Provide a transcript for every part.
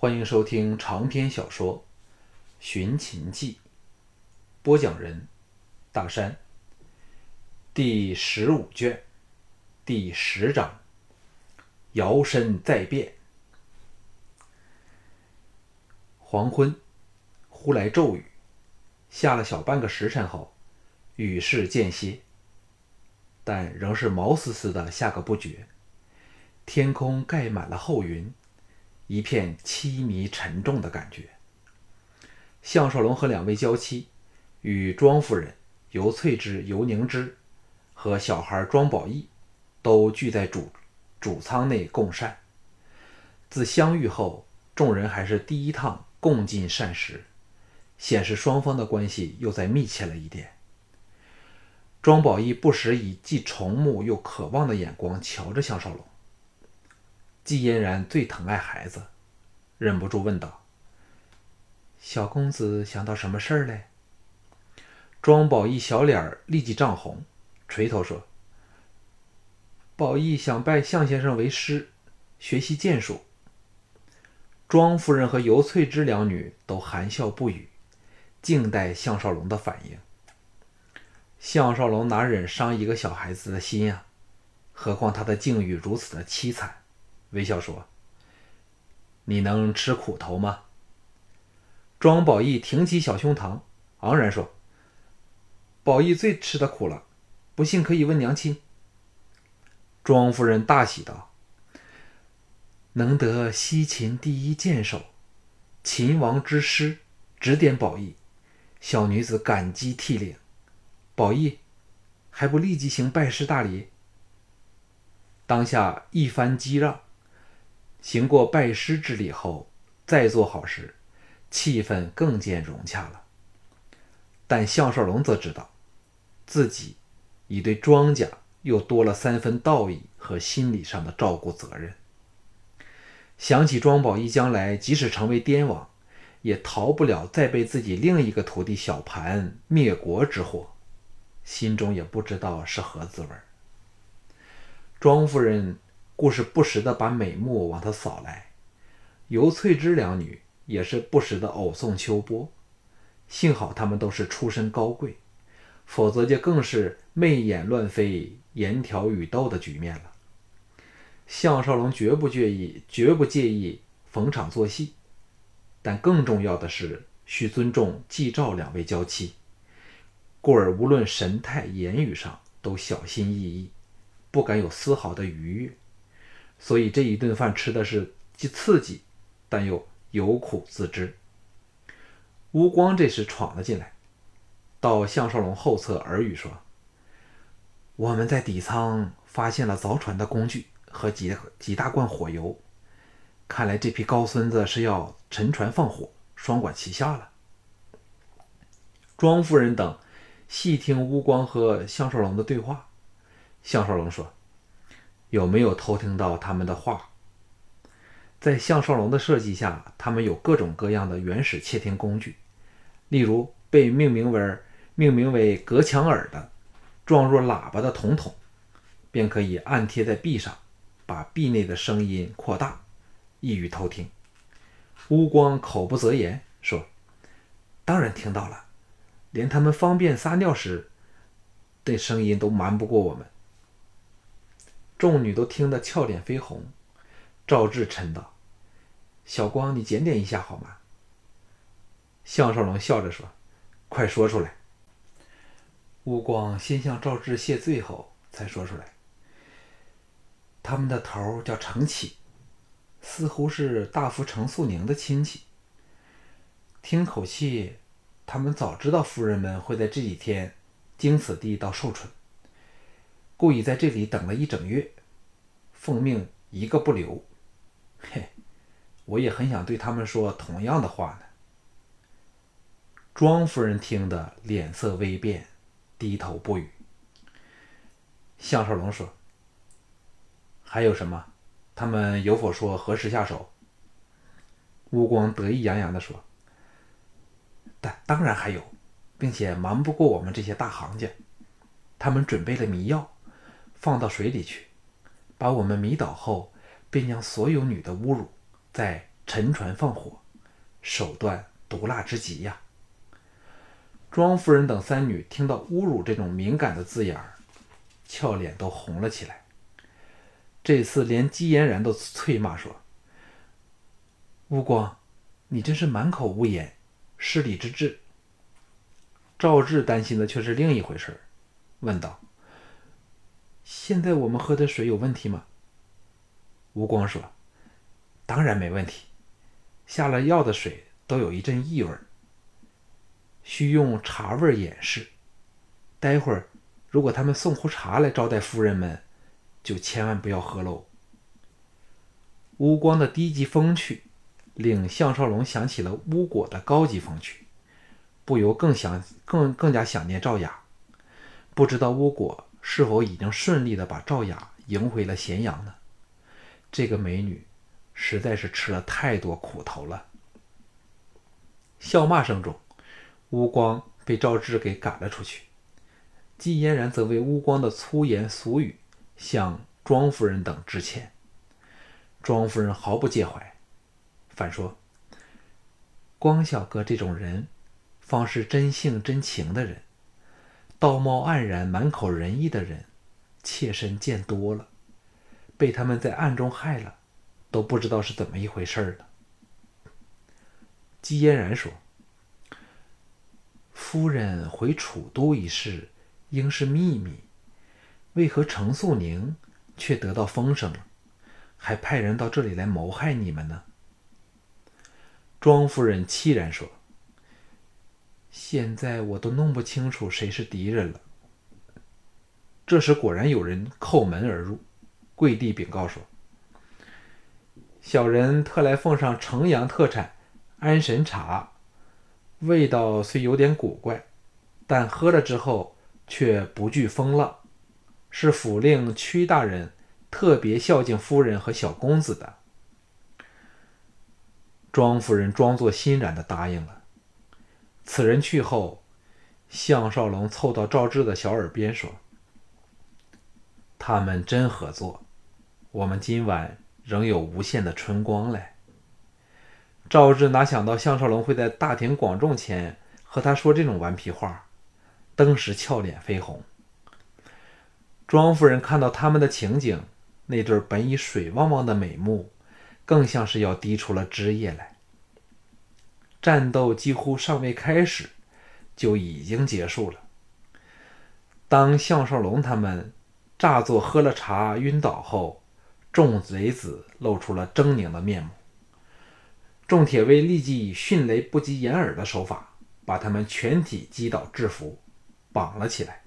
欢迎收听长篇小说《寻秦记》，播讲人：大山。第十五卷，第十章：摇身再变。黄昏，忽来骤雨，下了小半个时辰后，雨势渐歇，但仍是毛丝丝的下个不绝。天空盖满了厚云。一片凄迷沉重的感觉。项少龙和两位娇妻，与庄夫人尤翠芝、尤凝芝和小孩庄宝义，都聚在主主舱内共膳。自相遇后，众人还是第一趟共进膳食，显示双方的关系又再密切了一点。庄宝义不时以既崇慕又渴望的眼光瞧着项少龙。季嫣然最疼爱孩子，忍不住问道：“小公子想到什么事儿嘞？”庄宝义小脸立即涨红，垂头说：“宝义想拜向先生为师，学习剑术。”庄夫人和尤翠芝两女都含笑不语，静待项少龙的反应。项少龙哪忍伤一个小孩子的心呀？何况他的境遇如此的凄惨。微笑说：“你能吃苦头吗？”庄宝义挺起小胸膛，昂然说：“宝义最吃的苦了，不信可以问娘亲。”庄夫人大喜道：“能得西秦第一剑手，秦王之师指点宝义，小女子感激涕零。宝义还不立即行拜师大礼？”当下一番激让。行过拜师之礼后，再做好事，气氛更见融洽了。但项少龙则知道，自己已对庄家又多了三分道义和心理上的照顾责任。想起庄宝义将来即使成为滇王，也逃不了再被自己另一个徒弟小盘灭国之祸，心中也不知道是何滋味。庄夫人。故事不时地把美目往他扫来，尤翠芝两女也是不时地偶送秋波。幸好他们都是出身高贵，否则就更是媚眼乱飞、言挑语斗的局面了。项少龙绝不介意，绝不介意逢场作戏，但更重要的是需尊重季赵两位娇妻，故而无论神态、言语上都小心翼翼，不敢有丝毫的逾越。所以这一顿饭吃的是既刺激，但又有苦自知。乌光这时闯了进来，到项少龙后侧耳语说：“我们在底舱发现了凿船的工具和几几大罐火油，看来这批高孙子是要沉船放火，双管齐下了。”庄夫人等细听乌光和项少龙的对话，项少龙说。有没有偷听到他们的话？在项少龙的设计下，他们有各种各样的原始窃听工具，例如被命名为命名为隔墙耳的状若喇叭的铜筒，便可以按贴在壁上，把壁内的声音扩大，易于偷听。乌光口不择言说：“当然听到了，连他们方便撒尿时的声音都瞒不过我们。”众女都听得俏脸绯红，赵志嗔道：“小光，你检点一下好吗？”项少龙笑着说：“快说出来。”乌光先向赵志谢罪后，才说出来：“他们的头叫程启，似乎是大夫程素宁的亲戚。听口气，他们早知道夫人们会在这几天经此地到寿春。”故意在这里等了一整月，奉命一个不留。嘿，我也很想对他们说同样的话呢。庄夫人听得脸色微变，低头不语。项少龙说：“还有什么？他们有否说何时下手？”乌光得意洋洋地说：“但当然还有，并且瞒不过我们这些大行家。他们准备了迷药。”放到水里去，把我们迷倒后，便将所有女的侮辱，再沉船放火，手段毒辣之极呀！庄夫人等三女听到“侮辱”这种敏感的字眼儿，俏脸都红了起来。这次连姬嫣然都啐骂说：“乌光，你真是满口污言，失礼之至。”赵志担心的却是另一回事儿问道：“现在我们喝的水有问题吗？”吴光说：“当然没问题，下了药的水都有一阵异味，需用茶味掩饰。待会儿如果他们送壶茶来招待夫人们，就千万不要喝喽。”吴光的低级风趣，令项少龙想起了巫果的高级风趣。不由更想更更加想念赵雅，不知道巫果是否已经顺利的把赵雅迎回了咸阳呢？这个美女实在是吃了太多苦头了。笑骂声中，乌光被赵志给赶了出去。季嫣然则为乌光的粗言俗语向庄夫人等致歉。庄夫人毫不介怀，反说：“光小哥这种人。”方是真性真情的人，道貌岸然、满口仁义的人，妾身见多了，被他们在暗中害了，都不知道是怎么一回事儿了。姬嫣然说：“夫人回楚都一事，应是秘密，为何程素宁却得到风声了，还派人到这里来谋害你们呢？”庄夫人凄然说。现在我都弄不清楚谁是敌人了。这时果然有人叩门而入，跪地禀告说：“小人特来奉上城阳特产安神茶，味道虽有点古怪，但喝了之后却不惧风浪，是府令屈大人特别孝敬夫人和小公子的。”庄夫人装作欣然的答应了。此人去后，项少龙凑到赵志的小耳边说：“他们真合作，我们今晚仍有无限的春光嘞。”赵志哪想到项少龙会在大庭广众前和他说这种顽皮话，登时俏脸绯红。庄夫人看到他们的情景，那对本已水汪汪的美目，更像是要滴出了汁液来。战斗几乎尚未开始，就已经结束了。当项少龙他们诈作喝了茶晕倒后，众贼子露出了狰狞的面目。众铁卫立即以迅雷不及掩耳的手法，把他们全体击倒制服，绑了起来。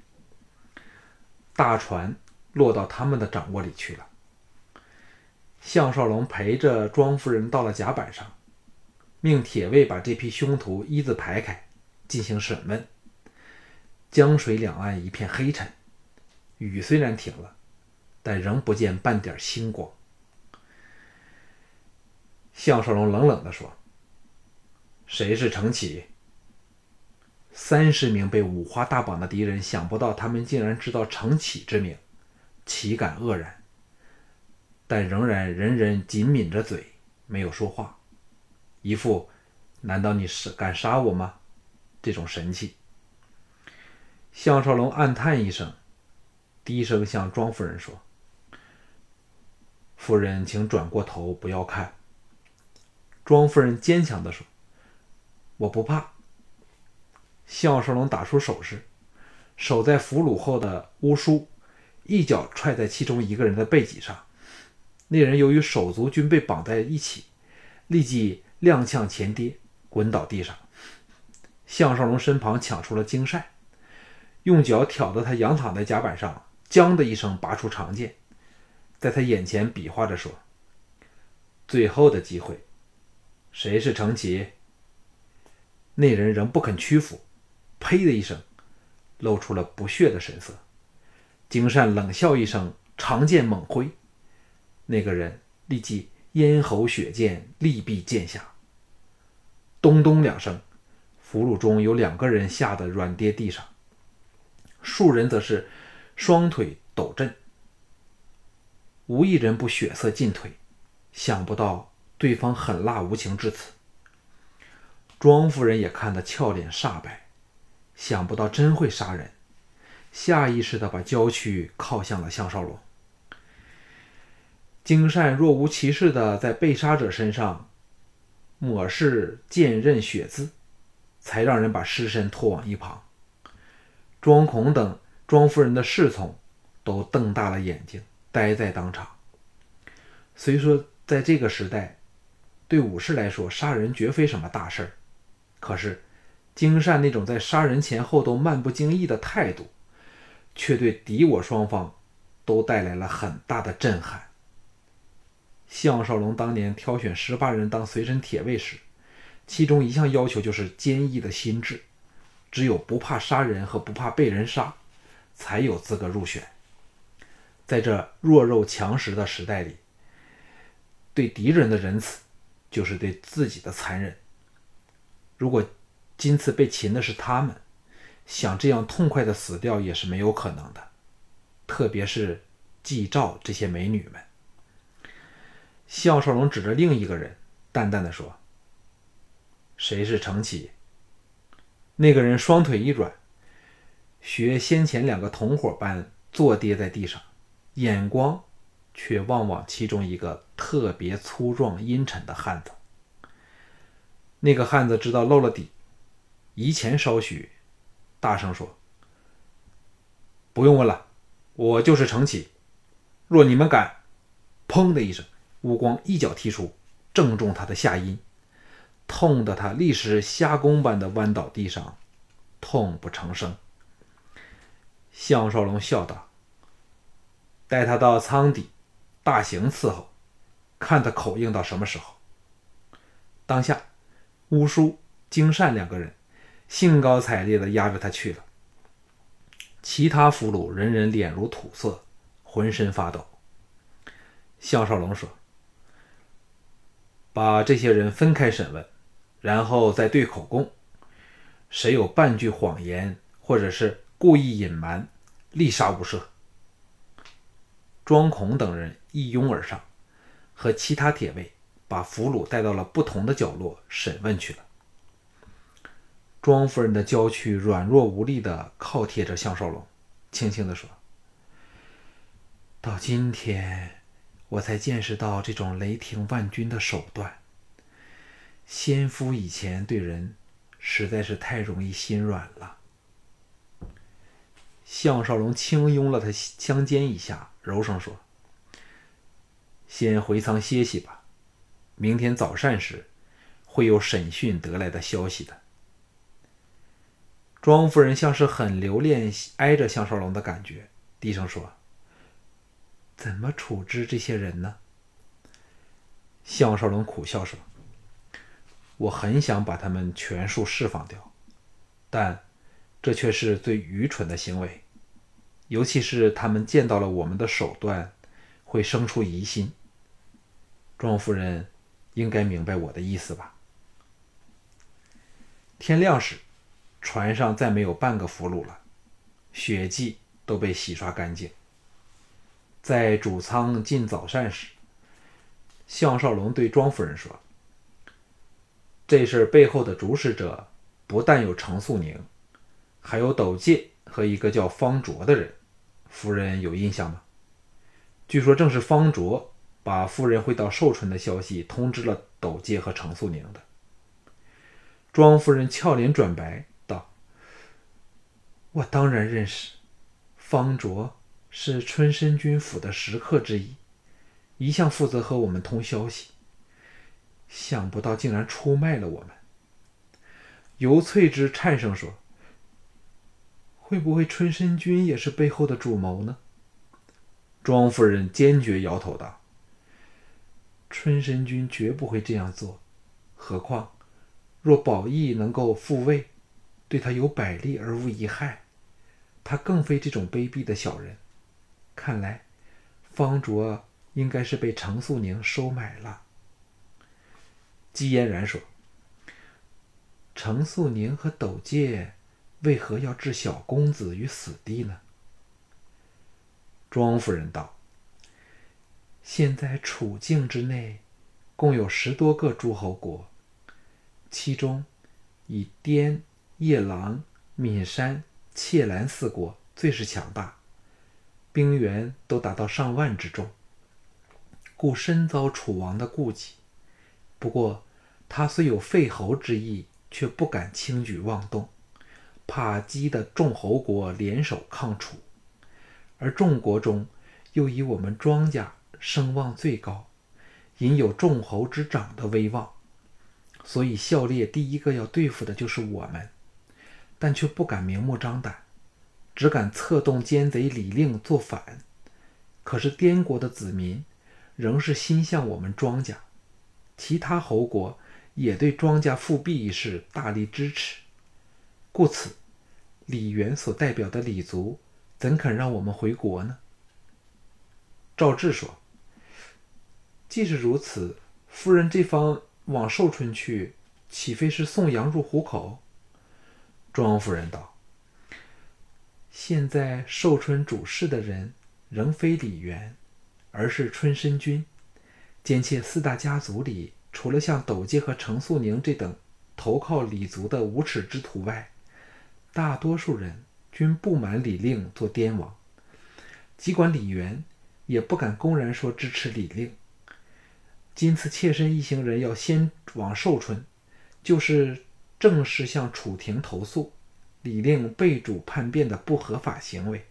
大船落到他们的掌握里去了。项少龙陪着庄夫人到了甲板上。命铁卫把这批凶徒一字排开，进行审问。江水两岸一片黑沉，雨虽然停了，但仍不见半点星光。项少龙冷冷地说：“谁是程启？”三十名被五花大绑的敌人，想不到他们竟然知道程启之名，岂敢愕然？但仍然人人紧抿着嘴，没有说话。一副，难道你是敢杀我吗？这种神气。项少龙暗叹一声，低声向庄夫人说：“夫人，请转过头，不要看。”庄夫人坚强地说：“我不怕。”项少龙打出手势，守在俘虏后的乌叔一脚踹在其中一个人的背脊上，那人由于手足均被绑在一起，立即。踉跄前跌，滚倒地上。项少龙身旁抢出了金扇，用脚挑得他仰躺在甲板上，将的一声拔出长剑，在他眼前比划着说：“最后的机会，谁是程启？”那人仍不肯屈服，呸的一声，露出了不屑的神色。金善冷笑一声，长剑猛挥，那个人立即咽喉血溅，力毙剑下。咚咚两声，俘虏中有两个人吓得软跌地上，数人则是双腿抖震，无一人不血色尽退。想不到对方狠辣无情至此。庄夫人也看得俏脸煞白，想不到真会杀人，下意识的把娇躯靠向了项少龙。金善若无其事的在被杀者身上抹拭剑刃血渍，才让人把尸身拖往一旁。庄孔等庄夫人的侍从都瞪大了眼睛，呆在当场。虽说在这个时代，对武士来说杀人绝非什么大事儿，可是金善那种在杀人前后都漫不经意的态度，却对敌我双方都带来了很大的震撼。项少龙当年挑选十八人当随身铁卫时，其中一项要求就是坚毅的心智，只有不怕杀人和不怕被人杀，才有资格入选。在这弱肉强食的时代里，对敌人的仁慈，就是对自己的残忍。如果今次被擒的是他们，想这样痛快的死掉也是没有可能的，特别是季兆这些美女们。项少龙指着另一个人，淡淡的说：“谁是程启？”那个人双腿一软，学先前两个同伙般坐跌在地上，眼光却望望其中一个特别粗壮阴沉的汉子。那个汉子知道露了底，移前稍许，大声说：“不用问了，我就是程启。若你们敢……”砰的一声。乌光一脚踢出，正中他的下阴，痛得他立时虾弓般的弯倒地上，痛不成声。项少龙笑道：“带他到舱底，大刑伺候，看他口硬到什么时候。”当下，乌叔、金善两个人兴高采烈地押着他去了。其他俘虏人人脸如土色，浑身发抖。项少龙说。把这些人分开审问，然后再对口供。谁有半句谎言，或者是故意隐瞒，立杀无赦。庄孔等人一拥而上，和其他铁卫把俘虏带到了不同的角落审问去了。庄夫人的娇躯软弱无力地靠贴着项少龙，轻轻地说：“到今天。”我才见识到这种雷霆万钧的手段。先夫以前对人实在是太容易心软了。项少龙轻拥了他香肩一下，柔声说：“先回舱歇息吧，明天早膳时会有审讯得来的消息的。”庄夫人像是很留恋挨着项少龙的感觉，低声说。怎么处置这些人呢？项少龙苦笑说：“我很想把他们全数释放掉，但这却是最愚蠢的行为。尤其是他们见到了我们的手段，会生出疑心。庄夫人应该明白我的意思吧？”天亮时，船上再没有半个俘虏了，血迹都被洗刷干净。在主舱进早膳时，项少龙对庄夫人说：“这事背后的主使者不但有程素宁，还有斗介和一个叫方卓的人。夫人有印象吗？据说正是方卓把夫人会到寿春的消息通知了斗介和程素宁的。”庄夫人俏脸转白道：“我当然认识方卓。”是春申君府的食客之一，一向负责和我们通消息。想不到竟然出卖了我们。尤翠芝颤声说：“会不会春申君也是背后的主谋呢？”庄夫人坚决摇头道：“春申君绝不会这样做。何况，若宝义能够复位，对他有百利而无一害，他更非这种卑鄙的小人。”看来，方卓应该是被程素宁收买了。姬嫣然说：“程素宁和斗界为何要置小公子于死地呢？”庄夫人道：“现在处境之内，共有十多个诸侯国，其中以滇、夜郎、岷山、切兰四国最是强大，兵员都达到上万之众，故深遭楚王的顾忌。不过，他虽有废侯之意，却不敢轻举妄动，怕激得众侯国联手抗楚。而众国中，又以我们庄家声望最高，引有众侯之长的威望，所以孝烈第一个要对付的就是我们，但却不敢明目张胆，只敢策动奸贼李令作反。可是滇国的子民仍是心向我们庄家，其他侯国也对庄家复辟一事大力支持，故此李元所代表的李族。怎肯让我们回国呢？赵志说：“既是如此，夫人这方往寿春去，岂非是送羊入虎口？”庄夫人道：“现在寿春主事的人仍非李元，而是春申君。兼且四大家族里，除了像斗介和程素宁这等投靠李族的无耻之徒外，大多数人。”均不满李令做滇王，尽管李元也不敢公然说支持李令。今次妾身一行人要先往寿春，就是正式向楚廷投诉李令被主叛变的不合法行为，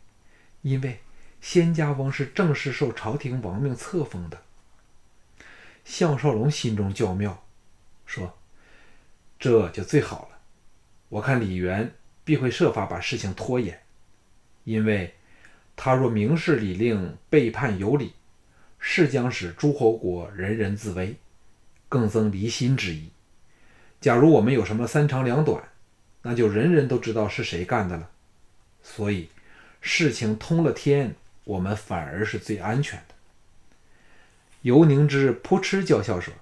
因为先家翁是正式受朝廷王命册封的。项少龙心中较妙，说：“这就最好了。我看李元。”必会设法把事情拖延，因为他若明示李令背叛有理，势将使诸侯国人人自危，更增离心之意。假如我们有什么三长两短，那就人人都知道是谁干的了。所以事情通了天，我们反而是最安全的。尤宁之扑哧叫笑说：“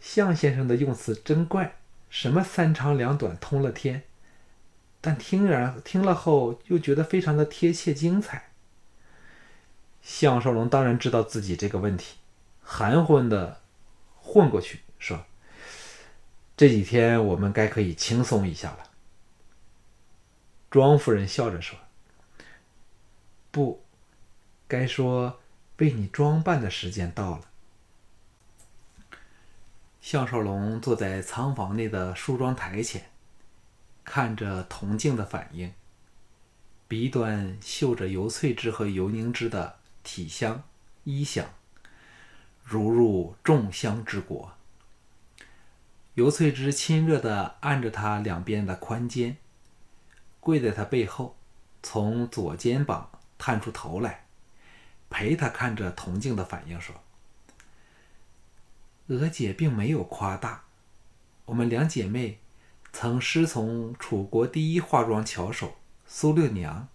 向先生的用词真怪，什么三长两短，通了天。”但听然听了后，又觉得非常的贴切精彩。项少龙当然知道自己这个问题，含混的混过去说：“这几天我们该可以轻松一下了。”庄夫人笑着说：“不该说为你装扮的时间到了。”项少龙坐在仓房内的梳妆台前。看着铜镜的反应，鼻端嗅着尤翠芝和尤凝脂的体香、衣香，如入众香之国。尤翠芝亲热地按着他两边的宽肩，跪在他背后，从左肩膀探出头来，陪他看着铜镜的反应，说：“娥姐并没有夸大，我们两姐妹。”曾师从楚国第一化妆巧手苏六娘，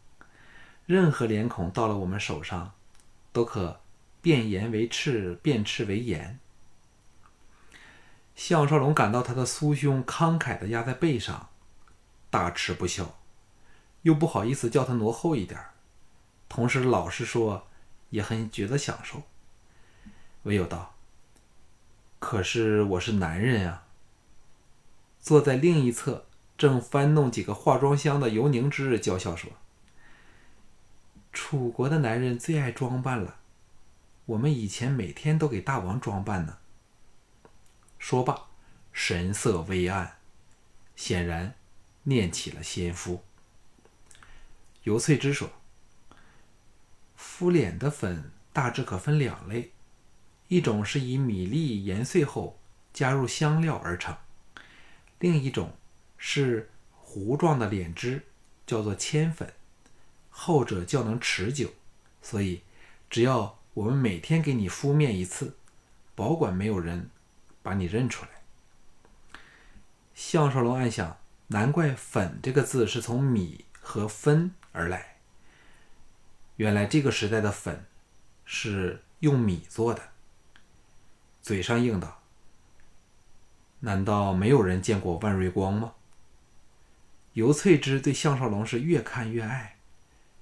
任何脸孔到了我们手上，都可变颜为赤，变赤为颜。项少龙感到他的酥胸慷慨地压在背上，大吃不消，又不好意思叫他挪后一点同时老实说也很觉得享受，唯有道：“可是我是男人啊。”坐在另一侧，正翻弄几个化妆箱的尤凝之娇笑说：“楚国的男人最爱装扮了，我们以前每天都给大王装扮呢。”说罢，神色微暗，显然念起了先夫。尤翠芝说：“敷脸的粉大致可分两类，一种是以米粒研碎后加入香料而成。”另一种是糊状的脸汁，叫做铅粉，后者较能持久，所以只要我们每天给你敷面一次，保管没有人把你认出来。项少龙暗想：难怪“粉”这个字是从米和分而来，原来这个时代的粉是用米做的。嘴上应道。难道没有人见过万瑞光吗？尤翠芝对项少龙是越看越爱，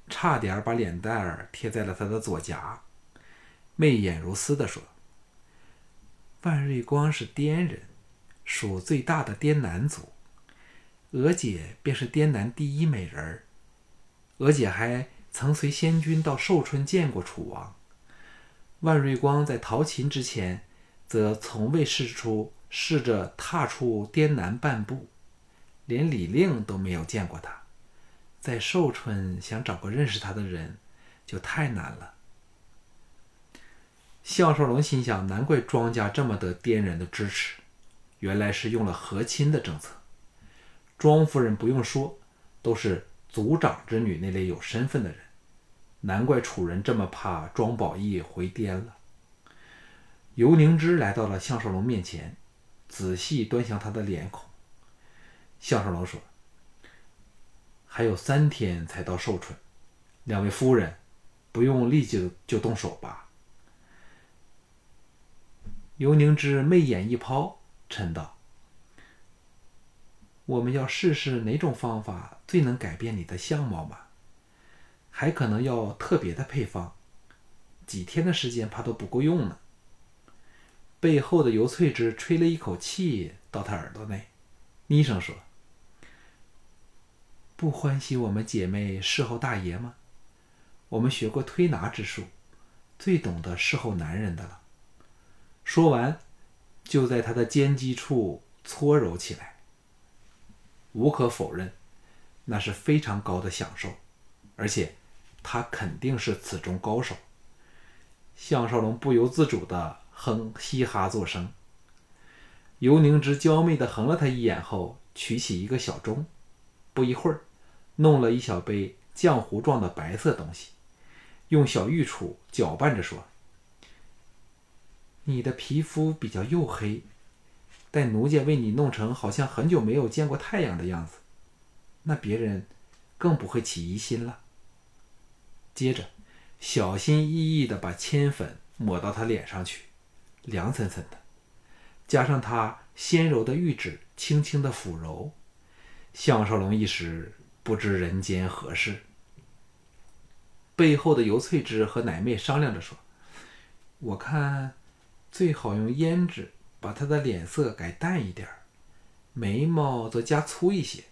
差点把脸蛋儿贴在了他的左颊，媚眼如丝地说：“万瑞光是滇人，属最大的滇南族。娥姐便是滇南第一美人儿。娥姐还曾随先君到寿春见过楚王。万瑞光在逃秦之前，则从未试出试着踏出滇南半步，连李令都没有见过他。在寿春想找个认识他的人，就太难了。项少龙心想：难怪庄家这么得滇人的支持，原来是用了和亲的政策。庄夫人不用说，都是族长之女那类有身份的人，难怪楚人这么怕庄宝义回滇了。尤凝之来到了项少龙面前，仔细端详他的脸孔。项少龙说。还有三天才到寿春，两位夫人，不用立即就动手吧。尤凝之媚眼一抛，嗔道：“我们要试试哪种方法最能改变你的相貌吗？还可能要特别的配方，几天的时间怕都不够用呢。”背后的尤翠芝吹了一口气到他耳朵内，低声说。不欢喜我们姐妹侍候大爷吗？我们学过推拿之术，最懂得侍候男人的了。说完，就在他的肩肌处搓揉起来。无可否认，那是非常高的享受，而且他肯定是此中高手。项少龙不由自主的哼嘻哈作声。尤凝之娇媚的横了他一眼后，取起一个小盅，不一会儿。弄了一小杯浆糊状的白色东西，用小玉杵搅拌着说：“你的皮肤比较黝黑，待奴家为你弄成好像很久没有见过太阳的样子，那别人更不会起疑心了。”接着，小心翼翼地把铅粉抹到他脸上去，凉森森的，加上他纤柔的玉指轻轻的抚揉，项少龙一时。不知人间何事。背后的尤翠芝和奶妹商量着说：“我看最好用胭脂把她的脸色改淡一点眉毛则加粗一些，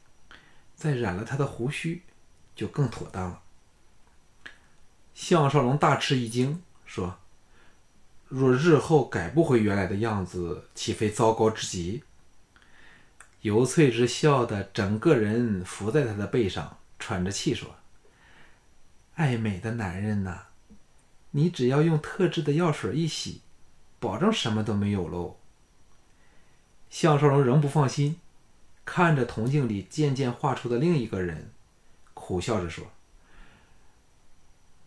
再染了她的胡须，就更妥当了。”项少龙大吃一惊，说：“若日后改不回原来的样子，岂非糟糕之极？”尤翠芝笑得整个人伏在他的背上，喘着气说：“爱美的男人呐，你只要用特制的药水一洗，保证什么都没有喽。”项少龙仍不放心，看着铜镜里渐渐画出的另一个人，苦笑着说：“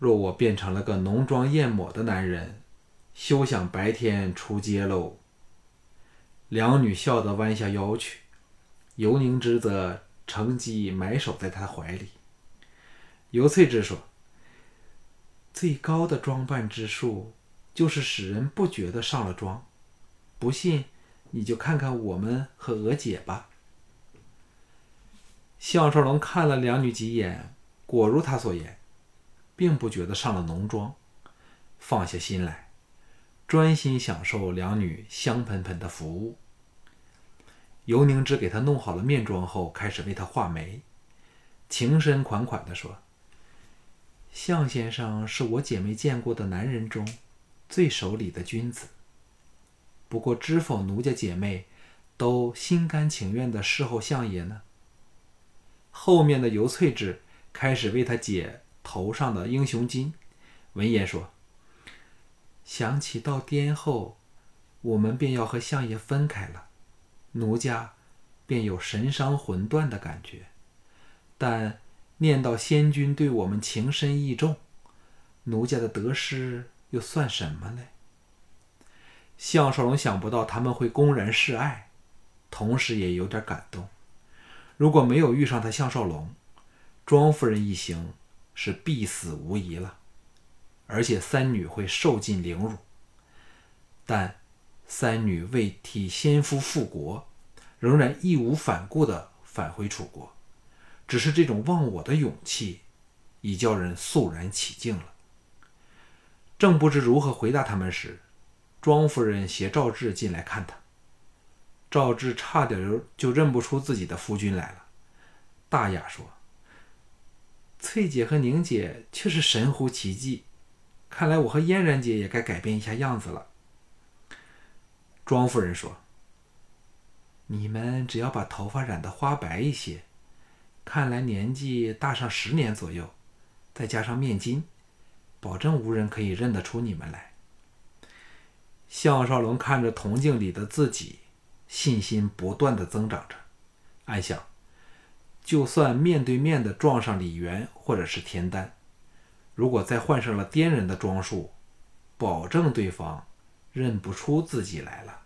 若我变成了个浓妆艳抹的男人，休想白天出街喽。”两女笑得弯下腰去。尤凝之则乘机埋首在他怀里。尤翠芝说：“最高的装扮之术，就是使人不觉得上了妆。不信，你就看看我们和娥姐吧。”项少龙看了两女几眼，果如他所言，并不觉得上了浓妆，放下心来，专心享受两女香喷喷的服务。尤凝之给他弄好了面妆后，开始为他画眉，情深款款地说：“向先生是我姐妹见过的男人中最守礼的君子。不过，知否奴家姐妹都心甘情愿地侍候相爷呢？”后面的尤翠芝开始为他解头上的英雄巾，闻言说：“想起到滇后，我们便要和相爷分开了。”奴家便有神伤魂断的感觉，但念到仙君对我们情深意重，奴家的得失又算什么呢？项少龙想不到他们会公然示爱，同时也有点感动。如果没有遇上他项少龙，庄夫人一行是必死无疑了，而且三女会受尽凌辱。但。三女为替先夫复国，仍然义无反顾地返回楚国。只是这种忘我的勇气，已叫人肃然起敬了。正不知如何回答他们时，庄夫人携赵志进来看他。赵志差点就认不出自己的夫君来了，大雅说：“翠姐和宁姐却是神乎其技，看来我和嫣然姐也该改变一下样子了。”庄夫人说：“你们只要把头发染得花白一些，看来年纪大上十年左右，再加上面巾，保证无人可以认得出你们来。”项少龙看着铜镜里的自己。信心不断的增长着，暗想：就算面对面的撞上李元或者是田丹，如果再换上了滇人的装束，保证对方认不出自己来了。